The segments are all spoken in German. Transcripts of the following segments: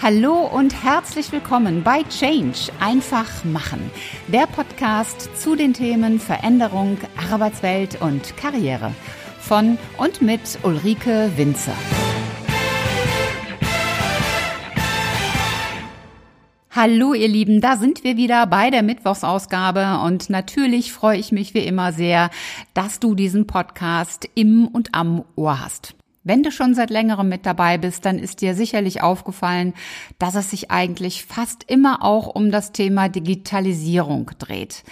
Hallo und herzlich willkommen bei Change einfach machen, der Podcast zu den Themen Veränderung, Arbeitswelt und Karriere von und mit Ulrike Winzer. Hallo ihr Lieben, da sind wir wieder bei der Mittwochsausgabe und natürlich freue ich mich wie immer sehr, dass du diesen Podcast im und am Ohr hast. Wenn du schon seit längerem mit dabei bist, dann ist dir sicherlich aufgefallen, dass es sich eigentlich fast immer auch um das Thema Digitalisierung dreht.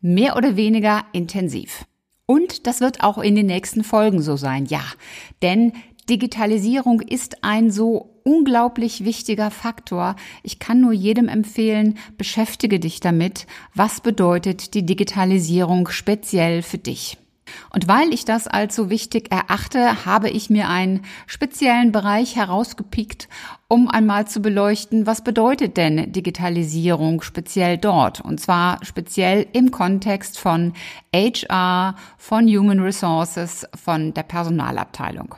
Mehr oder weniger intensiv. Und das wird auch in den nächsten Folgen so sein, ja. Denn Digitalisierung ist ein so unglaublich wichtiger Faktor. Ich kann nur jedem empfehlen, beschäftige dich damit. Was bedeutet die Digitalisierung speziell für dich? Und weil ich das als so wichtig erachte, habe ich mir einen speziellen Bereich herausgepickt, um einmal zu beleuchten, was bedeutet denn Digitalisierung speziell dort? Und zwar speziell im Kontext von HR, von Human Resources, von der Personalabteilung.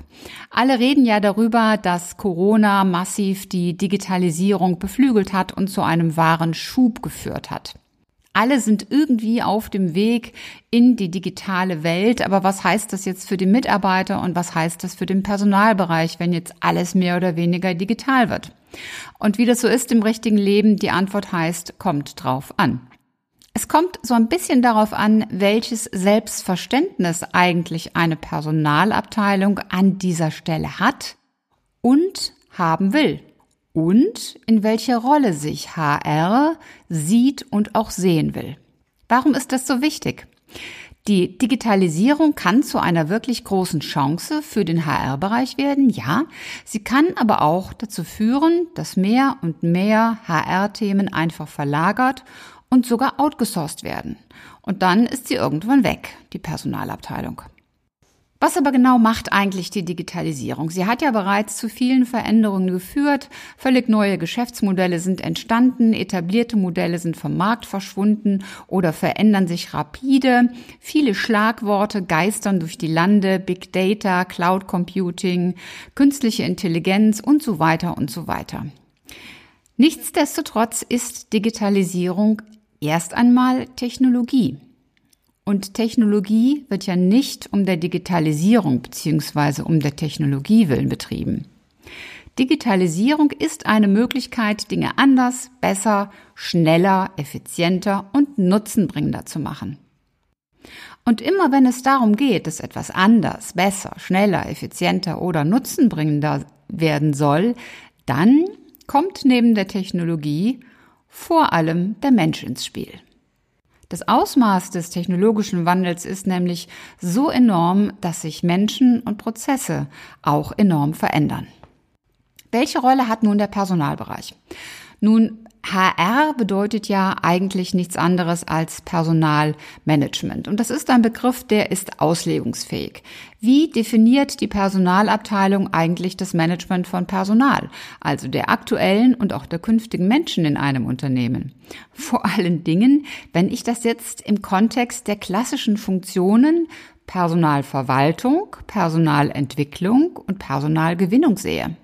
Alle reden ja darüber, dass Corona massiv die Digitalisierung beflügelt hat und zu einem wahren Schub geführt hat. Alle sind irgendwie auf dem Weg in die digitale Welt. Aber was heißt das jetzt für die Mitarbeiter und was heißt das für den Personalbereich, wenn jetzt alles mehr oder weniger digital wird? Und wie das so ist im richtigen Leben, die Antwort heißt, kommt drauf an. Es kommt so ein bisschen darauf an, welches Selbstverständnis eigentlich eine Personalabteilung an dieser Stelle hat und haben will und in welche Rolle sich HR sieht und auch sehen will. Warum ist das so wichtig? Die Digitalisierung kann zu einer wirklich großen Chance für den HR-Bereich werden, ja. Sie kann aber auch dazu führen, dass mehr und mehr HR-Themen einfach verlagert und sogar outgesourced werden. Und dann ist sie irgendwann weg, die Personalabteilung. Was aber genau macht eigentlich die Digitalisierung? Sie hat ja bereits zu vielen Veränderungen geführt. Völlig neue Geschäftsmodelle sind entstanden, etablierte Modelle sind vom Markt verschwunden oder verändern sich rapide. Viele Schlagworte geistern durch die Lande, Big Data, Cloud Computing, künstliche Intelligenz und so weiter und so weiter. Nichtsdestotrotz ist Digitalisierung erst einmal Technologie. Und Technologie wird ja nicht um der Digitalisierung bzw. um der Technologie willen betrieben. Digitalisierung ist eine Möglichkeit, Dinge anders, besser, schneller, effizienter und nutzenbringender zu machen. Und immer wenn es darum geht, dass etwas anders, besser, schneller, effizienter oder nutzenbringender werden soll, dann kommt neben der Technologie vor allem der Mensch ins Spiel. Das Ausmaß des technologischen Wandels ist nämlich so enorm, dass sich Menschen und Prozesse auch enorm verändern. Welche Rolle hat nun der Personalbereich? Nun, HR bedeutet ja eigentlich nichts anderes als Personalmanagement. Und das ist ein Begriff, der ist auslegungsfähig. Wie definiert die Personalabteilung eigentlich das Management von Personal, also der aktuellen und auch der künftigen Menschen in einem Unternehmen? Vor allen Dingen, wenn ich das jetzt im Kontext der klassischen Funktionen Personalverwaltung, Personalentwicklung und Personalgewinnung sehe.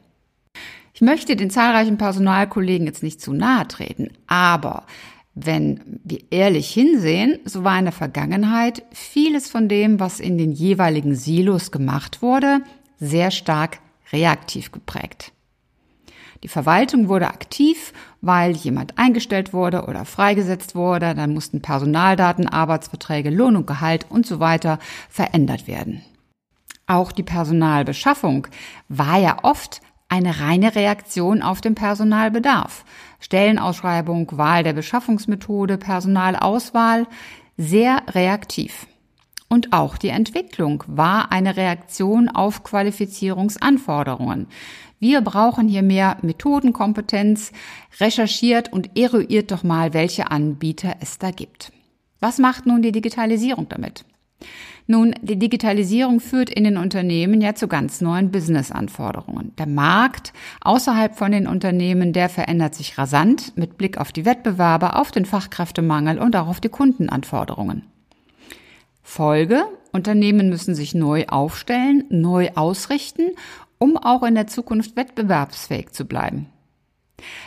Ich möchte den zahlreichen Personalkollegen jetzt nicht zu nahe treten, aber wenn wir ehrlich hinsehen, so war in der Vergangenheit vieles von dem, was in den jeweiligen Silos gemacht wurde, sehr stark reaktiv geprägt. Die Verwaltung wurde aktiv, weil jemand eingestellt wurde oder freigesetzt wurde, dann mussten Personaldaten, Arbeitsverträge, Lohn und Gehalt und so weiter verändert werden. Auch die Personalbeschaffung war ja oft eine reine Reaktion auf den Personalbedarf. Stellenausschreibung, Wahl der Beschaffungsmethode, Personalauswahl, sehr reaktiv. Und auch die Entwicklung war eine Reaktion auf Qualifizierungsanforderungen. Wir brauchen hier mehr Methodenkompetenz, recherchiert und eruiert doch mal, welche Anbieter es da gibt. Was macht nun die Digitalisierung damit? Nun, die Digitalisierung führt in den Unternehmen ja zu ganz neuen Business-Anforderungen. Der Markt außerhalb von den Unternehmen, der verändert sich rasant mit Blick auf die Wettbewerber, auf den Fachkräftemangel und auch auf die Kundenanforderungen. Folge, Unternehmen müssen sich neu aufstellen, neu ausrichten, um auch in der Zukunft wettbewerbsfähig zu bleiben.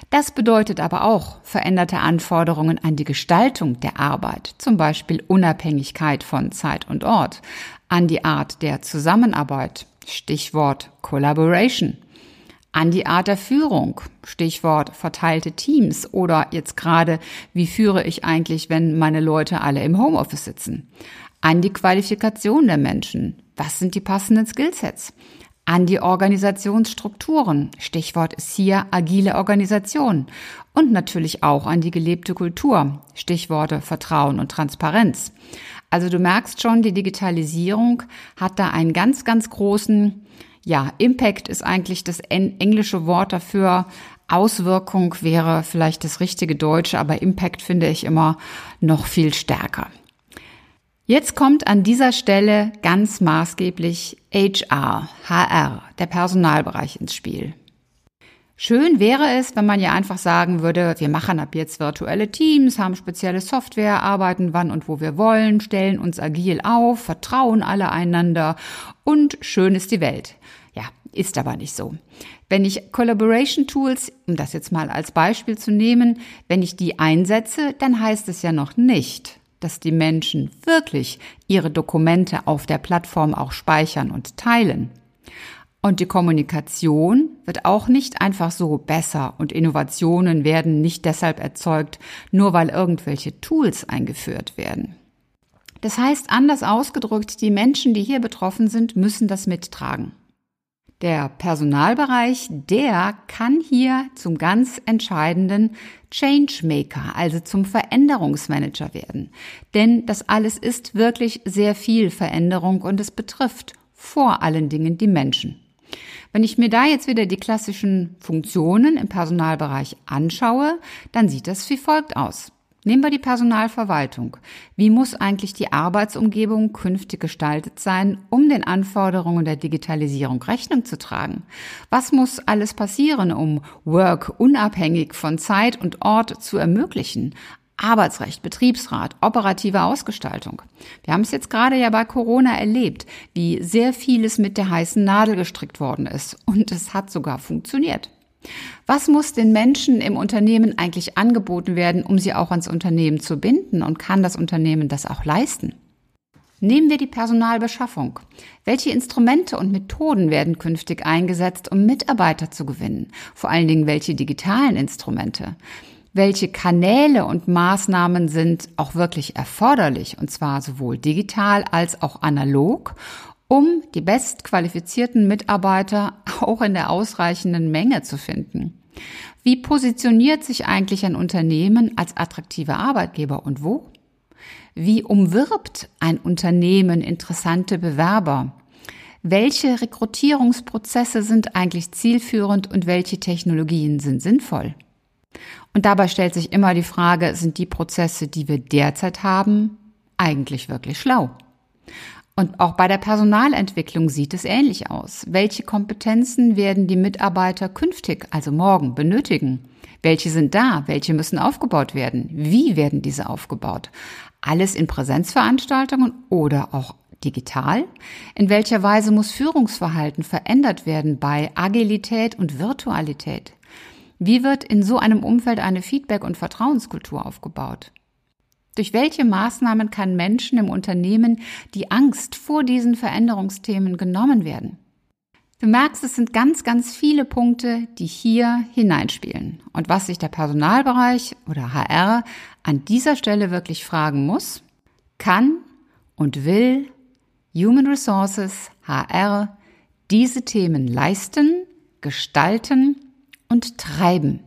Das bedeutet aber auch veränderte Anforderungen an die Gestaltung der Arbeit, zum Beispiel Unabhängigkeit von Zeit und Ort, an die Art der Zusammenarbeit, Stichwort Collaboration, an die Art der Führung, Stichwort verteilte Teams oder jetzt gerade, wie führe ich eigentlich, wenn meine Leute alle im Homeoffice sitzen, an die Qualifikation der Menschen, was sind die passenden Skillsets, an die Organisationsstrukturen. Stichwort ist hier agile Organisation. Und natürlich auch an die gelebte Kultur. Stichworte Vertrauen und Transparenz. Also du merkst schon, die Digitalisierung hat da einen ganz, ganz großen, ja, Impact ist eigentlich das englische Wort dafür. Auswirkung wäre vielleicht das richtige Deutsche, aber Impact finde ich immer noch viel stärker. Jetzt kommt an dieser Stelle ganz maßgeblich HR, HR, der Personalbereich ins Spiel. Schön wäre es, wenn man ja einfach sagen würde, wir machen ab jetzt virtuelle Teams, haben spezielle Software, arbeiten wann und wo wir wollen, stellen uns agil auf, vertrauen alle einander und schön ist die Welt. Ja, ist aber nicht so. Wenn ich Collaboration Tools, um das jetzt mal als Beispiel zu nehmen, wenn ich die einsetze, dann heißt es ja noch nicht, dass die Menschen wirklich ihre Dokumente auf der Plattform auch speichern und teilen. Und die Kommunikation wird auch nicht einfach so besser und Innovationen werden nicht deshalb erzeugt, nur weil irgendwelche Tools eingeführt werden. Das heißt, anders ausgedrückt, die Menschen, die hier betroffen sind, müssen das mittragen. Der Personalbereich, der kann hier zum ganz entscheidenden Changemaker, also zum Veränderungsmanager werden. Denn das alles ist wirklich sehr viel Veränderung und es betrifft vor allen Dingen die Menschen. Wenn ich mir da jetzt wieder die klassischen Funktionen im Personalbereich anschaue, dann sieht das wie folgt aus. Nehmen wir die Personalverwaltung. Wie muss eigentlich die Arbeitsumgebung künftig gestaltet sein, um den Anforderungen der Digitalisierung Rechnung zu tragen? Was muss alles passieren, um Work unabhängig von Zeit und Ort zu ermöglichen? Arbeitsrecht, Betriebsrat, operative Ausgestaltung. Wir haben es jetzt gerade ja bei Corona erlebt, wie sehr vieles mit der heißen Nadel gestrickt worden ist. Und es hat sogar funktioniert. Was muss den Menschen im Unternehmen eigentlich angeboten werden, um sie auch ans Unternehmen zu binden? Und kann das Unternehmen das auch leisten? Nehmen wir die Personalbeschaffung. Welche Instrumente und Methoden werden künftig eingesetzt, um Mitarbeiter zu gewinnen? Vor allen Dingen welche digitalen Instrumente? Welche Kanäle und Maßnahmen sind auch wirklich erforderlich, und zwar sowohl digital als auch analog? Um die bestqualifizierten Mitarbeiter auch in der ausreichenden Menge zu finden. Wie positioniert sich eigentlich ein Unternehmen als attraktiver Arbeitgeber und wo? Wie umwirbt ein Unternehmen interessante Bewerber? Welche Rekrutierungsprozesse sind eigentlich zielführend und welche Technologien sind sinnvoll? Und dabei stellt sich immer die Frage, sind die Prozesse, die wir derzeit haben, eigentlich wirklich schlau? Und auch bei der Personalentwicklung sieht es ähnlich aus. Welche Kompetenzen werden die Mitarbeiter künftig, also morgen, benötigen? Welche sind da? Welche müssen aufgebaut werden? Wie werden diese aufgebaut? Alles in Präsenzveranstaltungen oder auch digital? In welcher Weise muss Führungsverhalten verändert werden bei Agilität und Virtualität? Wie wird in so einem Umfeld eine Feedback- und Vertrauenskultur aufgebaut? Durch welche Maßnahmen kann Menschen im Unternehmen die Angst vor diesen Veränderungsthemen genommen werden? Du merkst, es sind ganz, ganz viele Punkte, die hier hineinspielen. Und was sich der Personalbereich oder HR an dieser Stelle wirklich fragen muss, kann und will Human Resources, HR, diese Themen leisten, gestalten und treiben?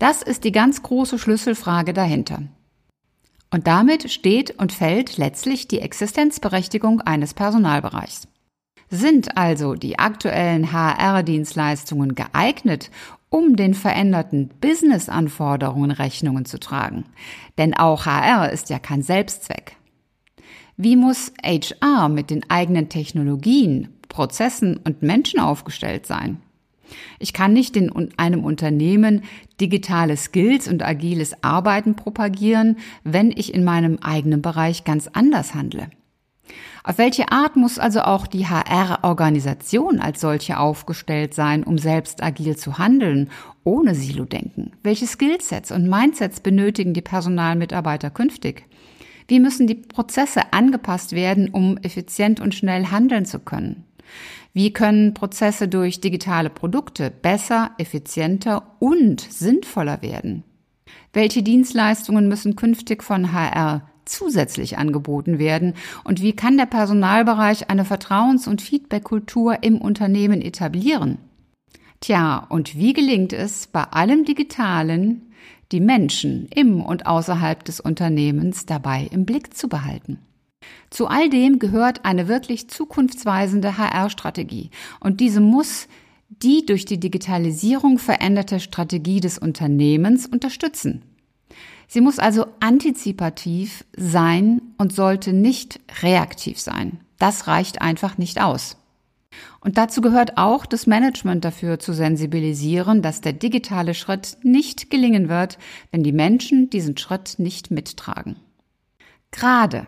Das ist die ganz große Schlüsselfrage dahinter. Und damit steht und fällt letztlich die Existenzberechtigung eines Personalbereichs. Sind also die aktuellen HR-Dienstleistungen geeignet, um den veränderten Business-Anforderungen Rechnungen zu tragen? Denn auch HR ist ja kein Selbstzweck. Wie muss HR mit den eigenen Technologien, Prozessen und Menschen aufgestellt sein? Ich kann nicht in einem Unternehmen digitale Skills und agiles Arbeiten propagieren, wenn ich in meinem eigenen Bereich ganz anders handle. Auf welche Art muss also auch die HR-Organisation als solche aufgestellt sein, um selbst agil zu handeln ohne Silo-Denken? Welche Skillsets und Mindsets benötigen die Personalmitarbeiter künftig? Wie müssen die Prozesse angepasst werden, um effizient und schnell handeln zu können? Wie können Prozesse durch digitale Produkte besser, effizienter und sinnvoller werden? Welche Dienstleistungen müssen künftig von HR zusätzlich angeboten werden? Und wie kann der Personalbereich eine Vertrauens- und Feedbackkultur im Unternehmen etablieren? Tja, und wie gelingt es bei allem Digitalen, die Menschen im und außerhalb des Unternehmens dabei im Blick zu behalten? Zu all dem gehört eine wirklich zukunftsweisende HR-Strategie und diese muss die durch die Digitalisierung veränderte Strategie des Unternehmens unterstützen. Sie muss also antizipativ sein und sollte nicht reaktiv sein. Das reicht einfach nicht aus. Und dazu gehört auch, das Management dafür zu sensibilisieren, dass der digitale Schritt nicht gelingen wird, wenn die Menschen diesen Schritt nicht mittragen. Gerade,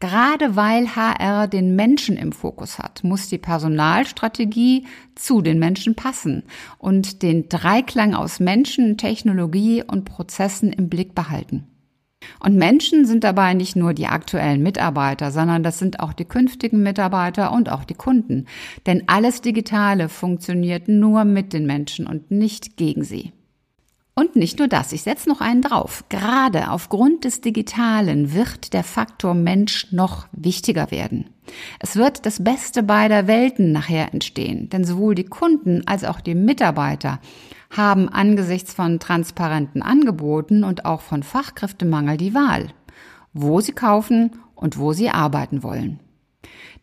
gerade weil HR den Menschen im Fokus hat, muss die Personalstrategie zu den Menschen passen und den Dreiklang aus Menschen, Technologie und Prozessen im Blick behalten. Und Menschen sind dabei nicht nur die aktuellen Mitarbeiter, sondern das sind auch die künftigen Mitarbeiter und auch die Kunden. Denn alles Digitale funktioniert nur mit den Menschen und nicht gegen sie. Und nicht nur das, ich setze noch einen drauf. Gerade aufgrund des Digitalen wird der Faktor Mensch noch wichtiger werden. Es wird das Beste beider Welten nachher entstehen, denn sowohl die Kunden als auch die Mitarbeiter haben angesichts von transparenten Angeboten und auch von Fachkräftemangel die Wahl, wo sie kaufen und wo sie arbeiten wollen.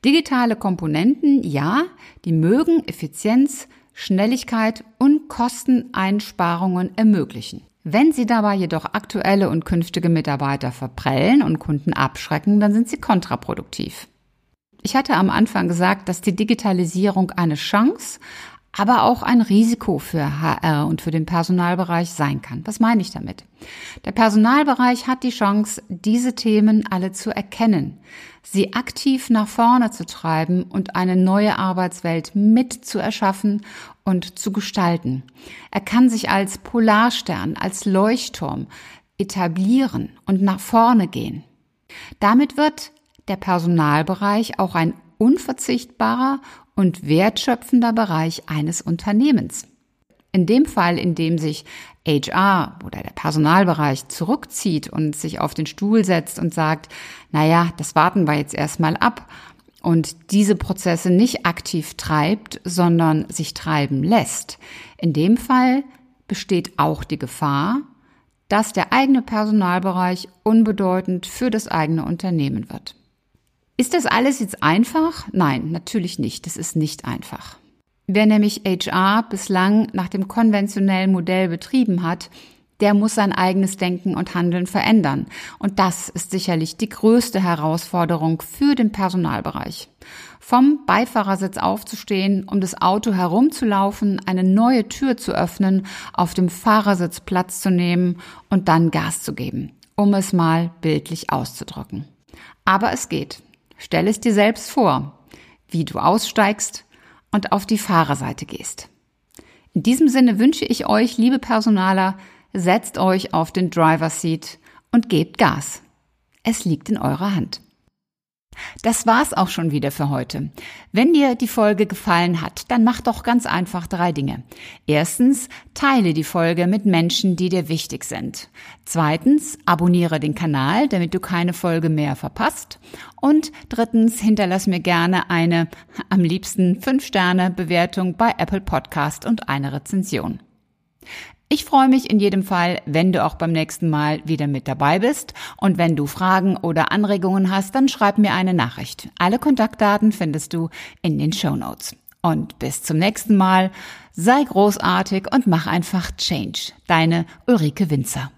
Digitale Komponenten, ja, die mögen Effizienz, Schnelligkeit und Kosteneinsparungen ermöglichen. Wenn sie dabei jedoch aktuelle und künftige Mitarbeiter verprellen und Kunden abschrecken, dann sind sie kontraproduktiv. Ich hatte am Anfang gesagt, dass die Digitalisierung eine Chance, aber auch ein Risiko für HR und für den Personalbereich sein kann. Was meine ich damit? Der Personalbereich hat die Chance, diese Themen alle zu erkennen, sie aktiv nach vorne zu treiben und eine neue Arbeitswelt mit zu erschaffen und zu gestalten. Er kann sich als Polarstern, als Leuchtturm etablieren und nach vorne gehen. Damit wird der Personalbereich auch ein unverzichtbarer und wertschöpfender Bereich eines Unternehmens. In dem Fall, in dem sich HR oder der Personalbereich zurückzieht und sich auf den Stuhl setzt und sagt, naja, das warten wir jetzt erstmal ab und diese Prozesse nicht aktiv treibt, sondern sich treiben lässt. In dem Fall besteht auch die Gefahr, dass der eigene Personalbereich unbedeutend für das eigene Unternehmen wird. Ist das alles jetzt einfach? Nein, natürlich nicht. Das ist nicht einfach. Wer nämlich HR bislang nach dem konventionellen Modell betrieben hat, der muss sein eigenes Denken und Handeln verändern. Und das ist sicherlich die größte Herausforderung für den Personalbereich. Vom Beifahrersitz aufzustehen, um das Auto herumzulaufen, eine neue Tür zu öffnen, auf dem Fahrersitz Platz zu nehmen und dann Gas zu geben, um es mal bildlich auszudrücken. Aber es geht. Stell es dir selbst vor, wie du aussteigst und auf die Fahrerseite gehst. In diesem Sinne wünsche ich euch, liebe Personaler, setzt euch auf den Driver Seat und gebt Gas. Es liegt in eurer Hand. Das war's auch schon wieder für heute. Wenn dir die Folge gefallen hat, dann mach doch ganz einfach drei Dinge. Erstens, teile die Folge mit Menschen, die dir wichtig sind. Zweitens, abonniere den Kanal, damit du keine Folge mehr verpasst. Und drittens, hinterlass mir gerne eine, am liebsten 5-Sterne-Bewertung bei Apple Podcast und eine Rezension. Ich freue mich in jedem Fall, wenn du auch beim nächsten Mal wieder mit dabei bist. Und wenn du Fragen oder Anregungen hast, dann schreib mir eine Nachricht. Alle Kontaktdaten findest du in den Show Notes. Und bis zum nächsten Mal. Sei großartig und mach einfach Change. Deine Ulrike Winzer.